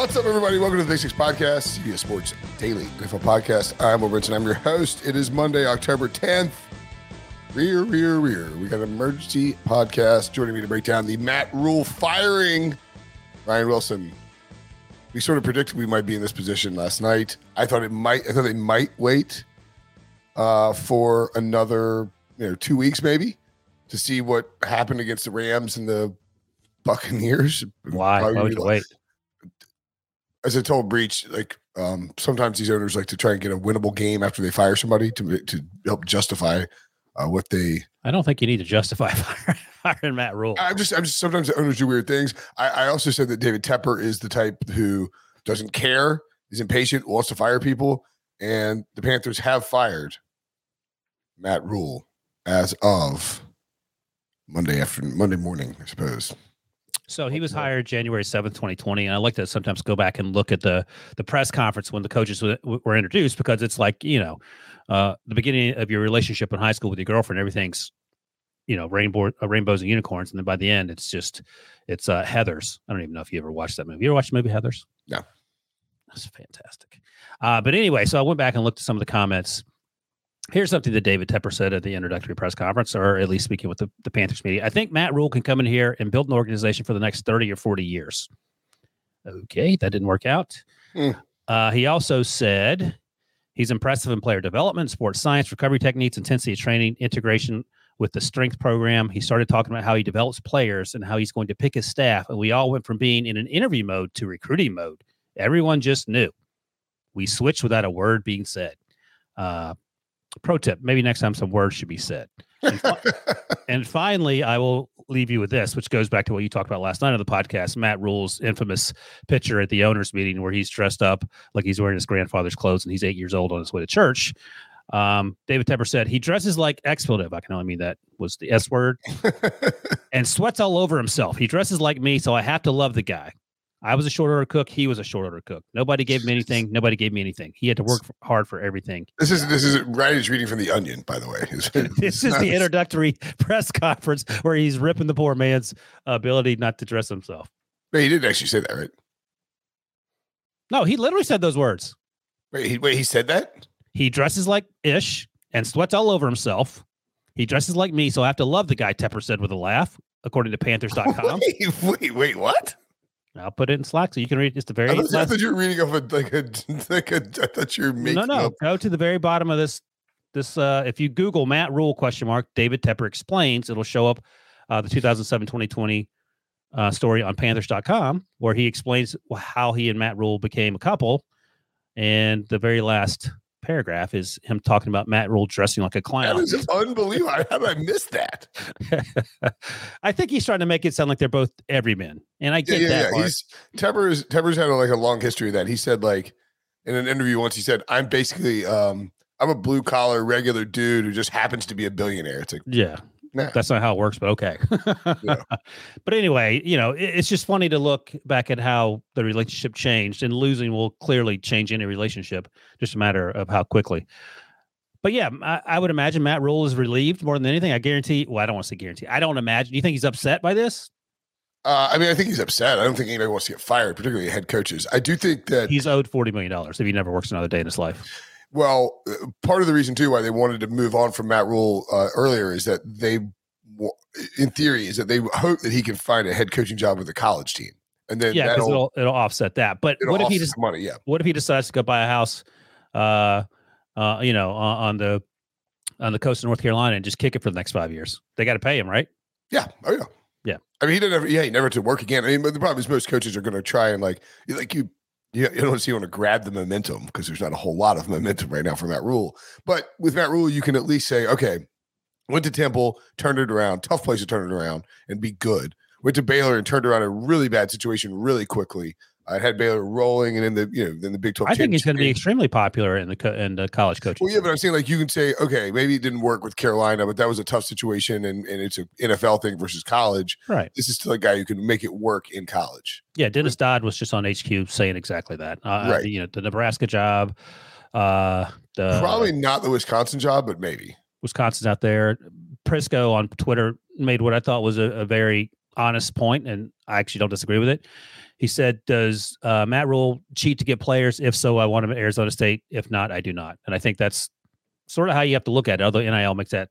What's up, everybody? Welcome to the Pick Six Podcast, CBS Sports Daily NFL Podcast. I'm Will Brinson. I'm your host. It is Monday, October 10th. Rear, rear, rear. We got an emergency podcast joining me to break down the Matt Rhule firing. Ryan Wilson. We sort of predicted we might be in this position last night. I thought it might. I thought they might wait uh, for another, you know, two weeks maybe to see what happened against the Rams and the Buccaneers. Why? Why would you wait? As I told Breach, like um, sometimes these owners like to try and get a winnable game after they fire somebody to to help justify uh, what they. I don't think you need to justify firing Matt Rhule. I'm just, I'm just sometimes the owners do weird things. I, I also said that David Tepper is the type who doesn't care, is impatient, wants to fire people, and the Panthers have fired Matt Rhule as of Monday afternoon, Monday morning, I suppose. So he was hired January 7th, 2020. And I like to sometimes go back and look at the the press conference when the coaches were, were introduced because it's like, you know, uh, the beginning of your relationship in high school with your girlfriend, everything's, you know, rainbow, uh, rainbows and unicorns. And then by the end, it's just, it's uh, Heathers. I don't even know if you ever watched that movie. You ever watched the movie Heathers? Yeah. That's fantastic. Uh, but anyway, so I went back and looked at some of the comments Here's something that David Tepper said at the introductory press conference, or at least speaking with the, the Panthers media. I think Matt Rhule can come in here and build an organization for the next 30 or 40 years. Okay, that didn't work out. Mm. Uh, he also said he's impressive in player development, sports science, recovery techniques, intensity of training, integration with the strength program. He started talking about how he develops players and how he's going to pick his staff. And we all went from being in an interview mode to recruiting mode. Everyone just knew. We switched without a word being said. Uh, pro tip maybe next time some words should be said. And, and, finally i will leave you with this which goes back to what you talked about last night on the podcast. Matt Rhule's infamous picture at the owners meeting where he's dressed up like he's wearing his grandfather's clothes and he's eight years old on his way to church. Um, david tepper said he dresses like expletive i can only mean that was the s word. And sweats all over himself. He dresses like me so i have to love the guy I was a short order cook. He was a short order cook. Nobody gave him anything. Nobody gave me anything. He had to work hard for everything. This is this is Ryan's reading from the Onion, by the way. this is the introductory press conference where he's ripping the poor man's ability not to dress himself. Wait, he didn't actually say that, right? No, he literally said those words. Wait, he, wait, he said that. He dresses like ish and sweats all over himself. He dresses like me, so I have to love the guy. Tepper said with a laugh, according to Panthers.com. Wait, wait, wait what? I'll put it in Slack so you can read It's the very. I thought, I thought you were reading off a like a like a. I thought you were making. No, no. Up. Go to the very bottom of this. This uh, if you Google Matt Rhule question mark David Tepper explains, it'll show up uh, the 2007-2020 uh, story on Panthers.com where he explains how he and Matt Rhule became a couple, and the very last paragraph is him talking about Matt Rhule dressing like a clown. That is unbelievable. How did I miss that? I think he's trying to make it sound like they're both everymen, and I get yeah, yeah, that. Yeah. He's Tepper's Tepper's had a, like a long history of that. He said like in an interview once, he said, "I'm basically um I'm a blue collar regular dude who just happens to be a billionaire." It's like yeah. Nah. That's not how it works, but okay. yeah. But anyway, you know, it, it's just funny to look back at how the relationship changed, and losing will clearly change any relationship, just a matter of how quickly. But yeah, I, I, would imagine Matt Rhule is relieved more than anything. I guarantee. Well, I don't want to say guarantee. I don't imagine. Do you think he's upset by this? Uh, I mean, I think he's upset. I don't think anybody wants to get fired, particularly head coaches. I do think that he's owed forty million dollars if he never works another day in his life. Well, uh, part of the reason too why they wanted to move on from Matt Rhule uh, earlier is that they, in theory, is that they hope that he can find a head coaching job with a college team, and then yeah, because it'll it'll offset that. But what if he just money? Yeah. What if he decides to go buy a house, uh, uh, you know, on, on the on the coast of North Carolina and just kick it for the next five years. They got to pay him, right? Yeah. Oh yeah. Yeah. I mean, he didn't ever. Yeah, he never to work again. I mean, but the problem is most coaches are going to try and like, like you, you, you don't see you want to grab the momentum because there's not a whole lot of momentum right now for Matt Rhule. But with Matt Rhule, you can at least say, okay, went to Temple, turned it around, tough place to turn it around and be good. Went to Baylor and turned around a really bad situation really quickly. I had Baylor rolling, and in the you know in the Big Twelve. I think he's going to be extremely popular in the co- in the college coaching. Well, yeah, but I'm saying like you can say, okay, maybe it didn't work with Carolina, but that was a tough situation, and, and it's an NFL thing versus college. Right. This is still a guy who can make it work in college. Yeah, Dennis Dodd was just on HQ saying exactly that. Uh, Right. You know, the Nebraska job, uh, the Probably not the Wisconsin job, but maybe. Wisconsin's out there. Prisco on Twitter made what I thought was a, a very honest point, and I actually don't disagree with it. He said, "Does uh, Matt Rhule cheat to get players? If so, I want him at Arizona State. If not, I do not." And I think that's sort of how you have to look at it. Although NIL makes that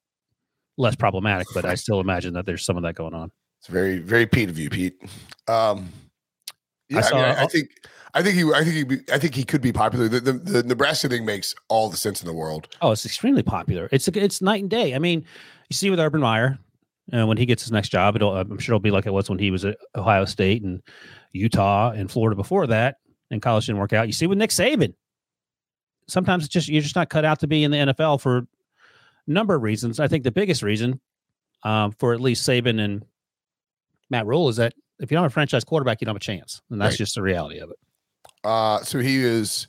less problematic, but I still imagine that there's some of that going on. It's very, very Pete of you, Pete. Um, yeah, I, saw- mean, I, I think, I think he, I think he, be, I think he could be popular. The, the, the Nebraska thing makes all the sense in the world. Oh, it's extremely popular. It's it's night and day. I mean, you see with Urban Meyer, uh, when he gets his next job, it'll I'm sure it'll be like it was when he was at Ohio State and Utah and Florida before that, and college didn't work out. You see with Nick Saban. Sometimes it's just you're just not cut out to be in the NFL for a number of reasons. I think the biggest reason um, for at least Saban and Matt Rhule is that if you don't have a franchise quarterback, you don't have a chance, and that's Right. just the reality of it. Uh, so he is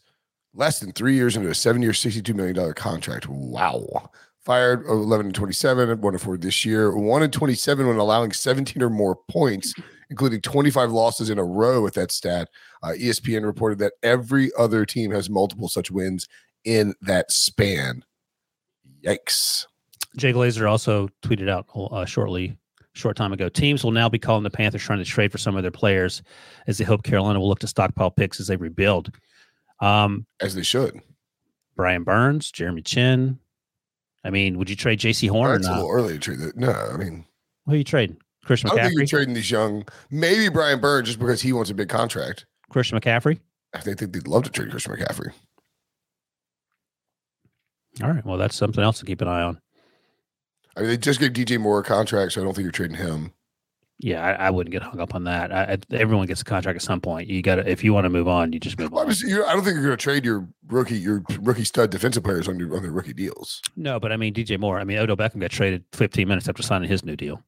less than three years into a seven-year, sixty-two million dollar contract. Wow. Fired 11 and 27, one and four this year, one and 27 when allowing 17 or more points, including 25 losses in a row with that stat. Uh, ESPN reported that every other team has multiple such wins in that span. Yikes. Jay Glazer also tweeted out uh, shortly, short time ago. Teams will now be calling the Panthers trying to trade for some of their players, as they hope Carolina will look to stockpile picks as they rebuild. Um, As they should. Brian Burns, Jeremy Chinn. I mean, would you trade Jaycee Horn That's or a little early to trade that. No, I mean, Who are you trading? Christian I don't think you're McCaffrey. trading these young. Maybe Brian Burns just because he wants a big contract. Christian McCaffrey. I think they'd love to trade Christian McCaffrey. All right. Well, that's something else to keep an eye on. I mean, they just gave DJ Moore a contract, so I don't think you're trading him. Yeah, I, I wouldn't get hung up on that. I, I, everyone gets a contract at some point. You got to, if you want to move on, you just move Well, on. I don't think you're going to trade your rookie, your rookie stud defensive players on your on their rookie deals, No, but I mean, DJ Moore. I mean, Odell Beckham got traded 15 minutes after signing his new deal.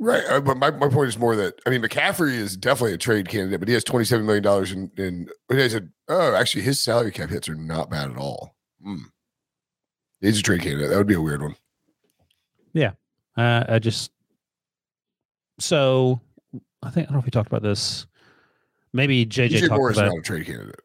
right? Uh, But my, my point is more that I mean, McCaffrey is definitely a trade candidate, but he has 27 million dollars in in. He has a, oh, actually, his salary cap hits are not bad at all. Hmm. He's a trade candidate. That would be a weird one. Yeah, uh, I just so I think I don't know if we talked about this. Maybe JJ DJ talked Moore is about not a trade candidate.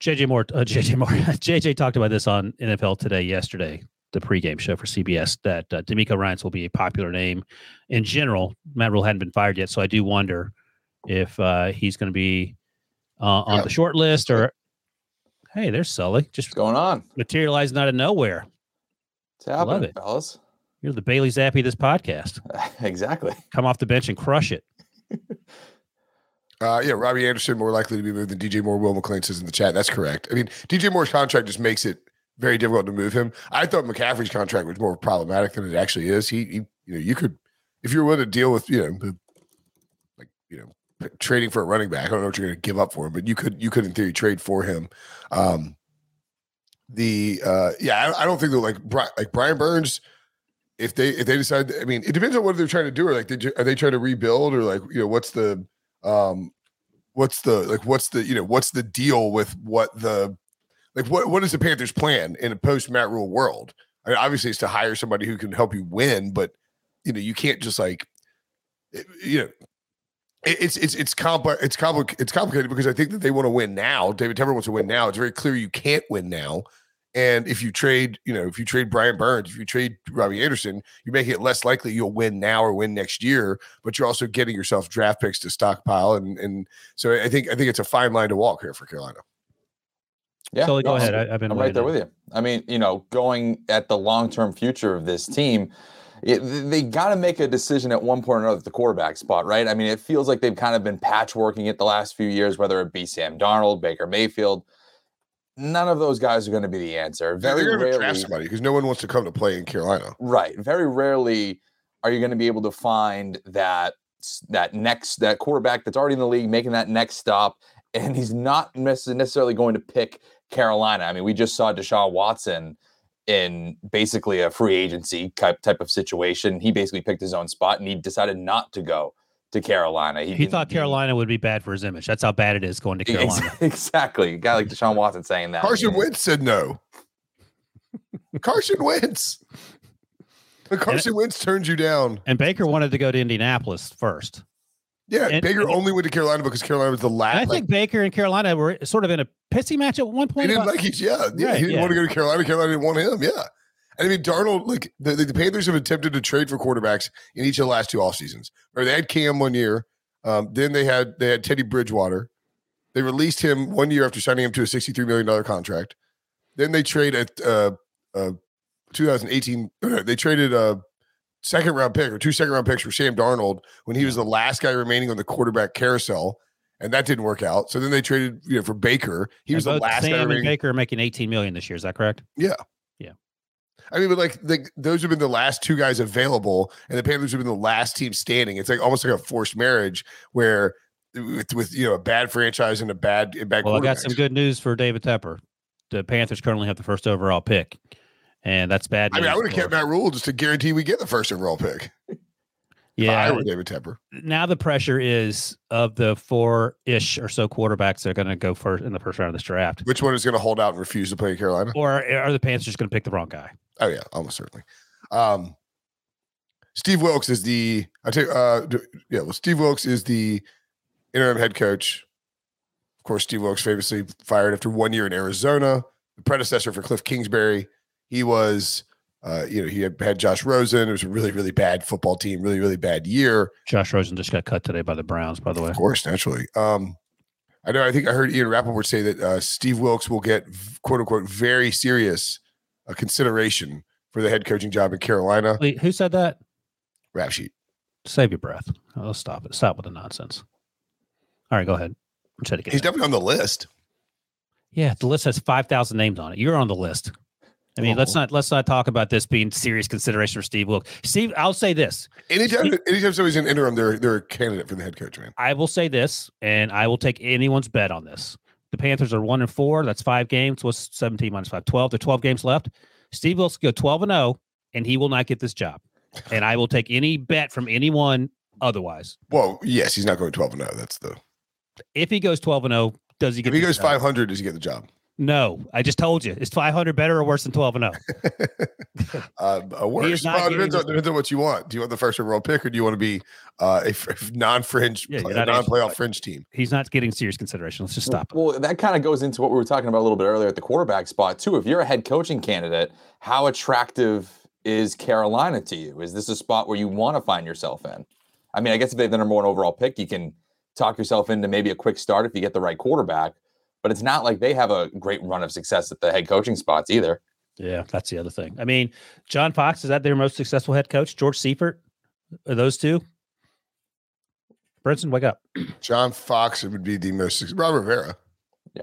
JJ Moore. Uh, JJ Moore. JJ talked about this on NFL Today yesterday, the pregame show for CBS. That uh, DeMeco Ryans will be a popular name in general. Matt Rhule hadn't been fired yet, so I do wonder if uh, he's going to be uh, on Yeah. the short list or. Hey, there's Sully, just What's going on? materializing out of nowhere. It's happening, it. fellas. You're the Bailey Zappe of this podcast. exactly. Come off the bench and crush it. Uh, yeah, Robbie Anderson more likely to be moved than DJ Moore. Will McLean says in the chat. That's correct. I mean, DJ Moore's contract just makes it very difficult to move him. I thought McCaffrey's contract was more problematic than it actually is. He, he you know, you could if you're willing to deal with, you know, like you know, trading for a running back. I don't know what you're going to give up for him, but you could, you could in theory trade for him. Um, the uh, yeah, I, I don't think that like like Brian Burns. If they if they decide, I mean, it depends on what they're trying to do. Or like, are they trying to rebuild, or like, you know, what's the um what's the like what's the you know what's the deal with what the like what what is the Panthers plan in a post Matt Rhule world? I mean, obviously it's to hire somebody who can help you win, but you know you can't just like it- you know it- it's it's it's complex it's complicated it's complicated because I think that they want to win now. David Tepper wants to win now. It's very clear you can't win now. And if you trade, you know, if you trade Brian Burns, if you trade Robbie Anderson, you're making it less likely you'll win now or win next year. But you're also getting yourself draft picks to stockpile, and and so I think I think it's a fine line to walk here for Carolina. Yeah. Sully, go no, ahead. I, I've been I'm right there waiting. with you. I mean, you know, going at the long term future of this team, it, they got to make a decision at one point or another at the quarterback spot, right? I mean, it feels like they've kind of been patchworking it the last few years, whether it be Sam Darnold, Baker Mayfield. None of those guys are going to be the answer. Very going to draft rarely, somebody because no one wants to come to play in Carolina. right? Very rarely are you going to be able to find that that next that quarterback that's already in the league making that next stop, and he's not necessarily going to pick Carolina. I mean, we just saw Deshaun Watson in basically a free agency type type of situation. He basically picked his own spot, and he decided not to go to Carolina. He didn't- thought didn't- Carolina would be bad for his image. That's how bad it is going to Ex- Carolina. Exactly. A guy like Deshaun Watson saying that. Carson Mm. Wentz said no. Carson Wentz. When Carson Wentz turns you down. And Baker wanted to go to Indianapolis first. Yeah, And- Baker and- only went to Carolina because Carolina was the last. I like, think Baker and Carolina were sort of in a pissy match at one point. he didn't about- like each. Yeah, yeah. Right, he didn't yeah. want to go to Carolina. Carolina didn't want him. Yeah. And I mean, Darnold, like the, the Panthers have attempted to trade for quarterbacks in each of the last two off seasons. Or they had Cam one year. Um, then they had they had Teddy Bridgewater. They released him one year after signing him to a $63 million contract. Then they traded at uh, uh, 2018. They traded a second round pick or two second round picks for Sam Darnold when he was the last guy remaining on the quarterback carousel. And that didn't work out. So then they traded you know, for Baker. He and was the last guy Sam and. Baker are making 18 million this year. Is that correct? I mean, but like the, those have been the last two guys available, and the Panthers have been the last team standing. It's like almost like a forced marriage where with, with you know a bad franchise and a bad bad. Well, I got some good news for David Tepper. The Panthers currently have the first overall pick, and that's bad. I mean, I would have kept Matt Rhule just to guarantee we get the first overall pick. If I Yeah. were David Tepper. Now the pressure is of the four ish or so quarterbacks that are going to go first in the first round of this draft, Which one is going to hold out and refuse to play in Carolina? or are the Panthers just going to pick the wrong guy? Oh yeah, almost certainly. Um, Steve Wilkes is the I tell you, uh, yeah. Well, Steve Wilkes is the interim head coach. Of course, Steve Wilkes famously fired after one year in Arizona. The predecessor for Cliff Kingsbury. He was, uh, you know, he had had Josh Rosen. It was a really, really bad football team. Really, really bad year. Josh Rosen just got cut today by the Browns, by the way. Of course, naturally. Um, I know. I think I heard Ian Rapoport say that uh, Steve Wilkes will get "quote unquote" very serious uh, consideration for the head coaching job in Carolina. Wait, who said that? Rap sheet. Save your breath. Oh, stop it. Stop with the nonsense. All right, go ahead. I'm trying to get He's definitely on the list. Yeah, the list has five thousand names on it. You're on the list. I mean, let's Oh. not let's not talk about this being serious consideration for Steve Wilkes. Steve, I'll say this. Anytime, anytime somebody's in interim, they're they're a candidate for the head coach, man. I will say this, and I will take anyone's bet on this. The Panthers are one and four. That's five games. What's 17 minus five? 12. There are 12 games left. Steve Wilkes go 12 and 0, and he will not get this job. And I will take any bet from anyone otherwise. Well, yes, he's not going twelve and zero. That's the. If he goes 12 and 0, does he get If he goes five hundred, does he get the job? No, I just told you. Is 500 better or worse than 12 and 0? Uh, uh, worse. Well, depends on, depends on what you want. Do you want the first overall pick, or do you want to be uh, a f- non-fringe, Yeah, pla- you're not answering non-playoff that. fringe team? He's not getting serious consideration. Let's just stop it. Well, that kind of goes into what we were talking about a little bit earlier at the quarterback spot too. If you're a head coaching candidate, how attractive is Carolina to you? Is this a spot where you want to find yourself in? I mean, I guess if they have the number one overall pick, you can talk yourself into maybe a quick start if you get the right quarterback. But it's not like they have a great run of success at the head coaching spots either. Yeah, that's the other thing. I mean, John Fox, is that their most successful head coach? George Seifert? Are those two? Brinson, wake up. John Fox would be the most. suc- Ron Rivera. Yeah.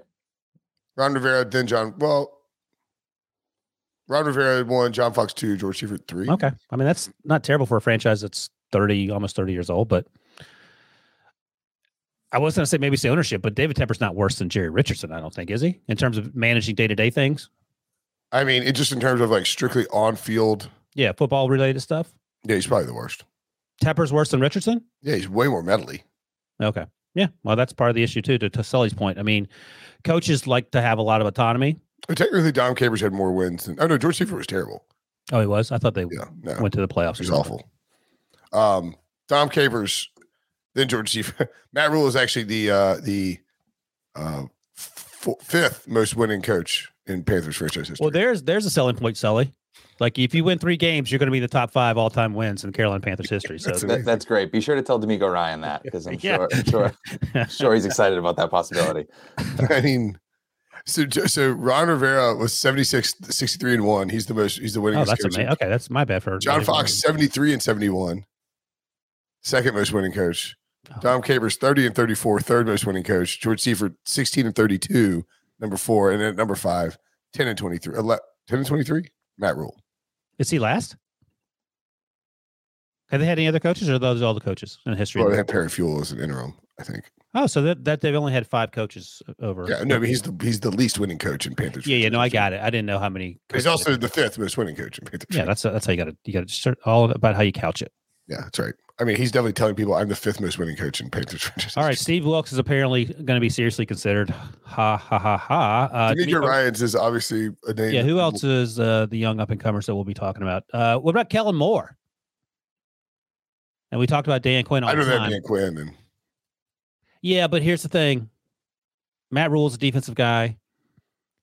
Ron Rivera, then John. Well, Ron Rivera one, John Fox two, George Seifert three. Okay. I mean, that's not terrible for a franchise that's 30, almost 30 years old, but I was going to say maybe say ownership, but David Tepper's not worse than Jerry Richardson, I don't think, is he? In terms of managing day to day things? I mean, it just in terms of like strictly on field. Yeah, football related stuff. Yeah, he's probably the worst. Tepper's worse than Richardson? Yeah, he's way more medley. Okay. Yeah. Well, that's part of the issue, too, to, to Sully's point. I mean, coaches like to have a lot of autonomy. But technically, Dom Capers had more wins. Than, oh no, George Seifert was terrible. Oh, he was? I thought they Yeah, no, went to the playoffs. he or was awful. Um, Dom Capers, then George Seifert. Matt Rhule is actually the uh, the uh, f- fifth most winning coach in Panthers franchise history. Well, there's there's a selling point, Sully. Like if you win three games, you're going to be the top five all time wins in Carolina Panthers history. So That's That, that's great. Be sure to tell DeMeco Ryan that because I'm Yeah. sure, I'm sure, I'm sure he's excited about that possibility. I mean, so so Ron Rivera was 76, 63 and one. He's the most. He's the winning. oh, that's amazing. Okay, that's my bad for John Fox, 73 and 71. Second most winning coach. Oh. Dom Capers, 30 and 34, third most winning coach. George Seifert, 16 and 32, number four, and then number five, 10 and 23. 11, 10 and 23, Matt Rhule. Is he last? Have they had any other coaches, or are those all the coaches in history? Well, they had Perry Fewell as an interim, I think. oh, so that, that they've only had five coaches over. Yeah, no, I mean, he's the he's the least winning coach in Panthers. yeah, yeah. No, I got it. I didn't know how many. He's also the fifth most winning coach in Panthers. yeah. That's that's how you got to you got to start all about how you couch it. yeah, that's right. I mean, he's definitely telling people I'm the fifth most winning coach in Panthers. franchise All right. Steve Wilkes is apparently going to be seriously considered. Ha ha ha ha. Uh, DeMeco- Ryans is obviously a name. yeah, who else is uh, the young up and comers that we'll be talking about? Uh, what about Kellen Moore? And we talked about Dan Quinn I that time. Dan Quinn and Yeah, but here's the thing: Matt Rhule's is a defensive guy,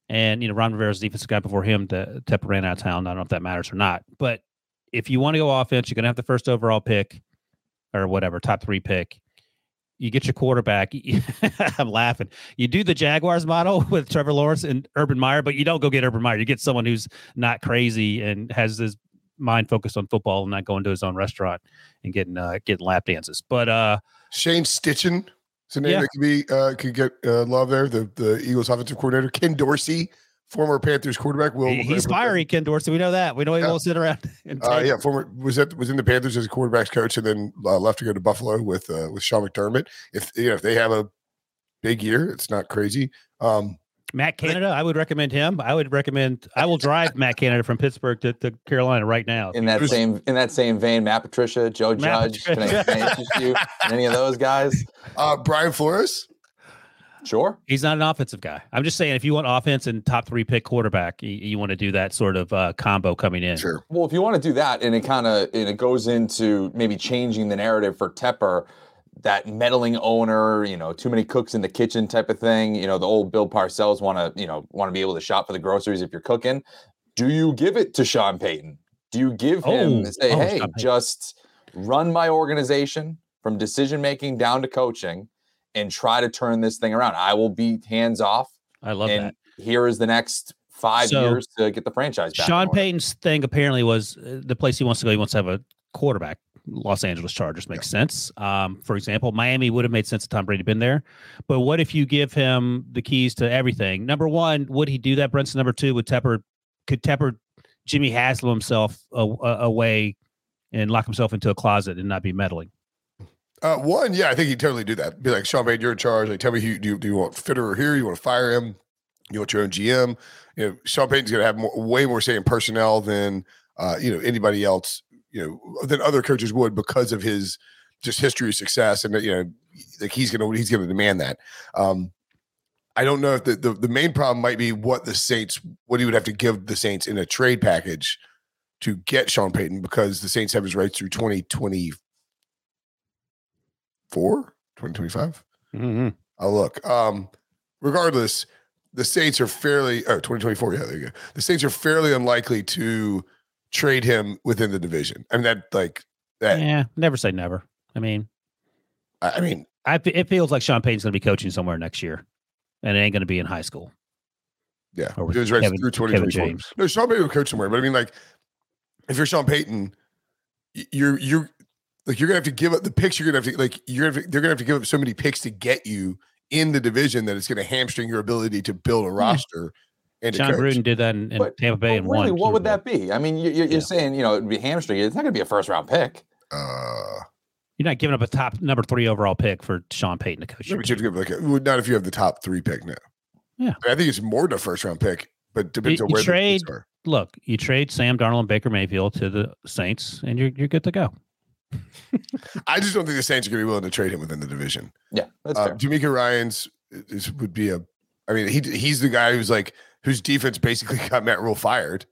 and you know Ron Rivera's a defensive guy before him. The Tepper ran out of town. I don't know if that matters or not, but if you want to go offense, you're going to have the first overall pick or whatever top three pick. You get your quarterback. I'm laughing. You do the Jaguars model with Trevor Lawrence and Urban Meyer, but you don't go get Urban Meyer. You get someone who's not crazy and has his mind focused on football and not going to his own restaurant and getting uh, getting lap dances. But uh, Shane Steichen. It's a name Yeah. that could be uh, could get uh, love there. The the Eagles offensive coordinator Ken Dorsey, former Panthers quarterback. Will He- he's fiery, Ken Dorsey. We know that. We know he Yeah. won't sit around. And Uh, yeah, former was that was in the Panthers as a quarterbacks coach, and then uh, left to go to Buffalo with uh, with Sean McDermott. If you know if they have a big year, it's not crazy. Um, Matt Canada, I would recommend him. I would recommend. I will drive Matt Canada from Pittsburgh to, to Carolina right now. In that was- same in that same vein, Matt Patricia, Joe Matt Judge, can I, can I interest you any of those guys? uh, Brian Flores. Sure. He's not an offensive guy. I'm just saying, if you want offense and top three pick quarterback, you, you want to do that sort of uh, combo coming in. Sure. Well, if you want to do that, and it kind of and it goes into maybe changing the narrative for Tepper, that meddling owner, you know, too many cooks in the kitchen type of thing. You know, the old Bill Parcells want to, you know, want to be able to shop for the groceries if you're cooking. Do you give it to Sean Payton? Do you give him Oh, say, oh, hey, just run my organization from decision making down to coaching, and try to turn this thing around? I will be hands off, I love and that. here is the next five So, years to get the franchise back. Sean. Payton's thing apparently was uh, the place he wants to go. He wants to have a quarterback. Los Angeles Chargers makes sense. Um, for example, Miami would have made sense if Tom Brady been there. But what if you give him the keys to everything? Number one, would he do that, Brinson? Number two, would Tepper could Tepper Jimmy Haslam himself away and lock himself into a closet and not be meddling? Uh, one, yeah, I think he'd totally do that. Be like, Sean Payton, you're in charge. Like, tell me, who, do, you, do you want Fitterer here? You want to fire him? You want your own GM? You know, Sean Payton's going to have more, way more say in personnel than uh, you know anybody else. You know, than other coaches would because of his just history of success, and you know, like he's going to he's going to demand that. Um, I don't know if the, the the main problem might be what the Saints what he would have to give the Saints in a trade package to get Sean Payton because the Saints have his rights through 2024, 2025. Mm-hmm. I'll look. Um, regardless, the Saints are fairly oh 2024. Yeah, there you go. The Saints are fairly unlikely to trade him within the division. I mean that like that. Yeah, never say never. I mean, I I mean, I, it feels like Sean Payton's going to be coaching somewhere next year, and it ain't going to be in high school. yeah, Or it was right Kevin- through Kevin 2024. No, Sean Payton will coach somewhere, but I mean, like, if you're Sean Payton, you're you're like you're gonna have to give up the picks. You're gonna have to like you're gonna to, they're gonna have to give up so many picks to get you in the division that it's gonna hamstring your ability to build a roster. And to John coach. Gruden did that in, in But- Tampa Bay and really, won. what would that be? I mean, you- you're, Yeah. saying you know it'd be hamstring. It's not going to be a first round pick. Uh, You're not giving up a top number three overall pick for Sean Payton to coach. No, you. but you have to give like a, well, not if you have the top three pick now. Yeah. I think it's more than a first round pick, but depends You- on you trade- the are. Look, you trade Sam Darnold and Baker Mayfield to the Saints, and you're you're good to go. I just don't think the Saints are going to be willing to trade him within the division. Yeah, that's Uh. DeMeco Ryan's is, would be a. I mean, he he's the guy who's like whose defense basically got Matt Rhule fired.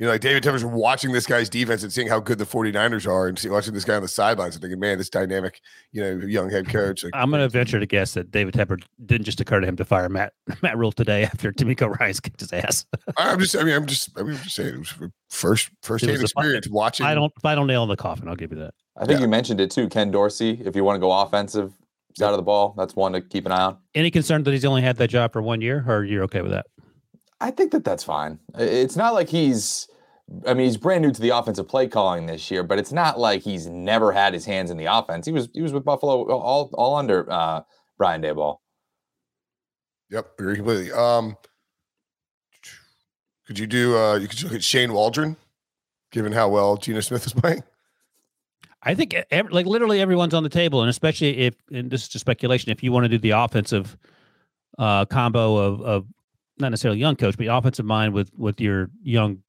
You know, like David Tepper's watching this guy's defense and seeing how good the 49ers are and see, watching this guy on the sidelines and thinking, man, this dynamic, you know, young head coach. Like, I'm going to venture to guess that David Tepper didn't just occur to him to fire Matt Matt Rhule today after DeMeco Ryan's kicked his ass. I'm just, I mean, I'm just, I mean, I'm just saying, it was first, first It hand was a fi- experience watching. I don't nail in the coffin. I'll give you that. I think yeah. you mentioned it too, Ken Dorsey. If you want to go offensive side of the ball, that's one to keep an eye on. Any concern that he's only had that job for one year, or you're okay with that? I think that that's fine. It's not like he's. I mean, he's brand new to the offensive play calling this year, but it's not like he's never had his hands in the offense. He was he was with Buffalo all all under uh, Brian Daboll. Yep, agree completely. Um, could you do? uh You could look at Shane Waldron, given how well Geno Smith is playing. I think e- ev- like literally everyone's on the table, and especially if and this is just speculation, if you want to do the offensive uh, combo of of not necessarily young coach, but offensive mind with with your young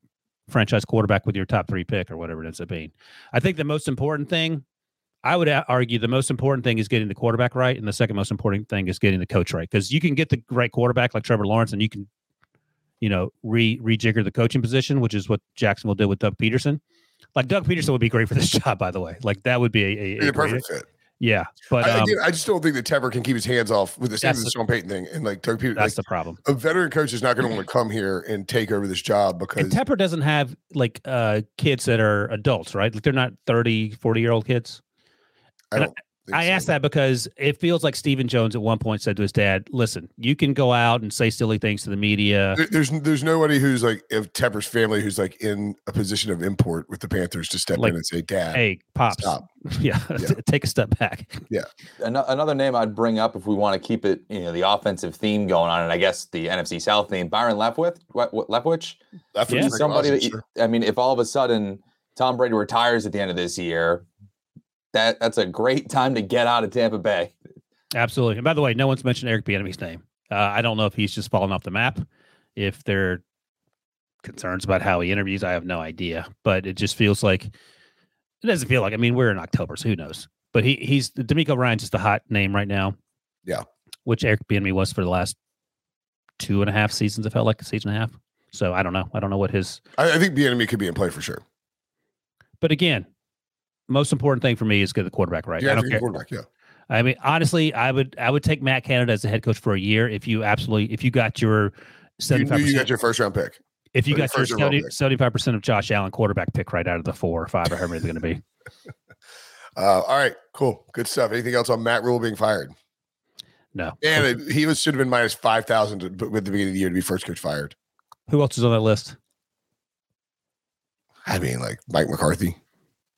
franchise quarterback with your top three pick or whatever it ends up being. I think the most important thing, I would argue, the most important thing is getting the quarterback right, and the second most important thing is getting the coach right. Because you can get the right quarterback like Trevor Lawrence, and you can, you know, re rejigger the coaching position, which is what Jacksonville did with Doug Pederson. Like Doug Pederson would be great for this job, by the way. Like that would be a, a, a the great- perfect fit. Yeah, but I, um, again, I just don't think that Tepper can keep his hands off with the same the Sean Payton thing. And like that's like, the problem. a veteran coach is not going to want to come here and take over this job because And Tepper doesn't have like uh kids that are adults, right? Like they're not 30, 40 year old kids. I don't. Think I so. asked that because it feels like Stephen Jones at one point said to his dad, "Listen, you can go out and say silly things to the media. There- There's there's nobody who's like of Tepper's family who's like in a position of import with the Panthers to step Like, in and say, "Dad, Hey, pops, stop." yeah, Yeah. take a step back." Ano- Another name I'd bring up if we want to keep it, you know, the offensive theme going on, and I guess the NFC South theme, Byron Leftwich, what, what, Leftwich, Yeah. what somebody that sure. I mean, if all of a sudden Tom Brady retires at the end of this year, that that's a great time to get out of Tampa Bay. Absolutely. And by the way, no one's mentioned Eric Bieniemy's name. Uh, I don't know if he's just fallen off the map. If there are concerns about how he interviews, I have no idea. But it just feels like it doesn't feel like. I mean, we're in October, so who knows? But he he's DeMeco Ryan's just a hot name right now. Yeah. Which Eric Bieniemy was for the last two and a half seasons. It felt like a season and a half. So I don't know. I don't know what his. I, I think Bieniemy could be in play for sure. But again, most important thing for me is get the quarterback right. Yeah, I don't care. quarterback. Yeah, I mean, honestly, I would I would take Matt Canada as the head coach for a year if you absolutely if you got your you seventy you got your first round pick. if you got your first overall 70 pick. 75 percent of Josh Allen quarterback pick right out of the four or five or however many they're going to be. Uh, all right, cool, good stuff. Anything else on Matt Rhule being fired? No. And it, he was should have been minus five thousand at the beginning of the year to be first coach fired. Who else is on that list? I mean, like Mike McCarthy.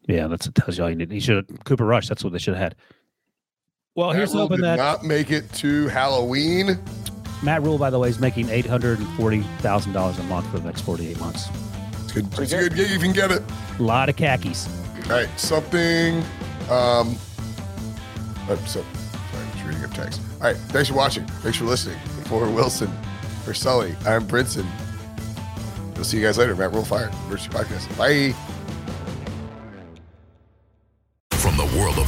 Yeah, that's it tells you all you need. He should have Cooper Rush. That's what they should have had. Well, Matt here's Rule hoping did that not make it to Halloween. Matt Rhule, by the way, is making eight hundred and forty thousand dollars a month for the next forty eight months. It's good. It's a good gig if you can get it. A lot of khakis. All right, something. Um, oh, so, sorry, I'm just reading up text. All right, thanks for watching. Thanks for listening. For Wilson, for Sully, I'm Brinson. We'll see you guys later. Matt Rhule fired. Virtue Podcast. Bye.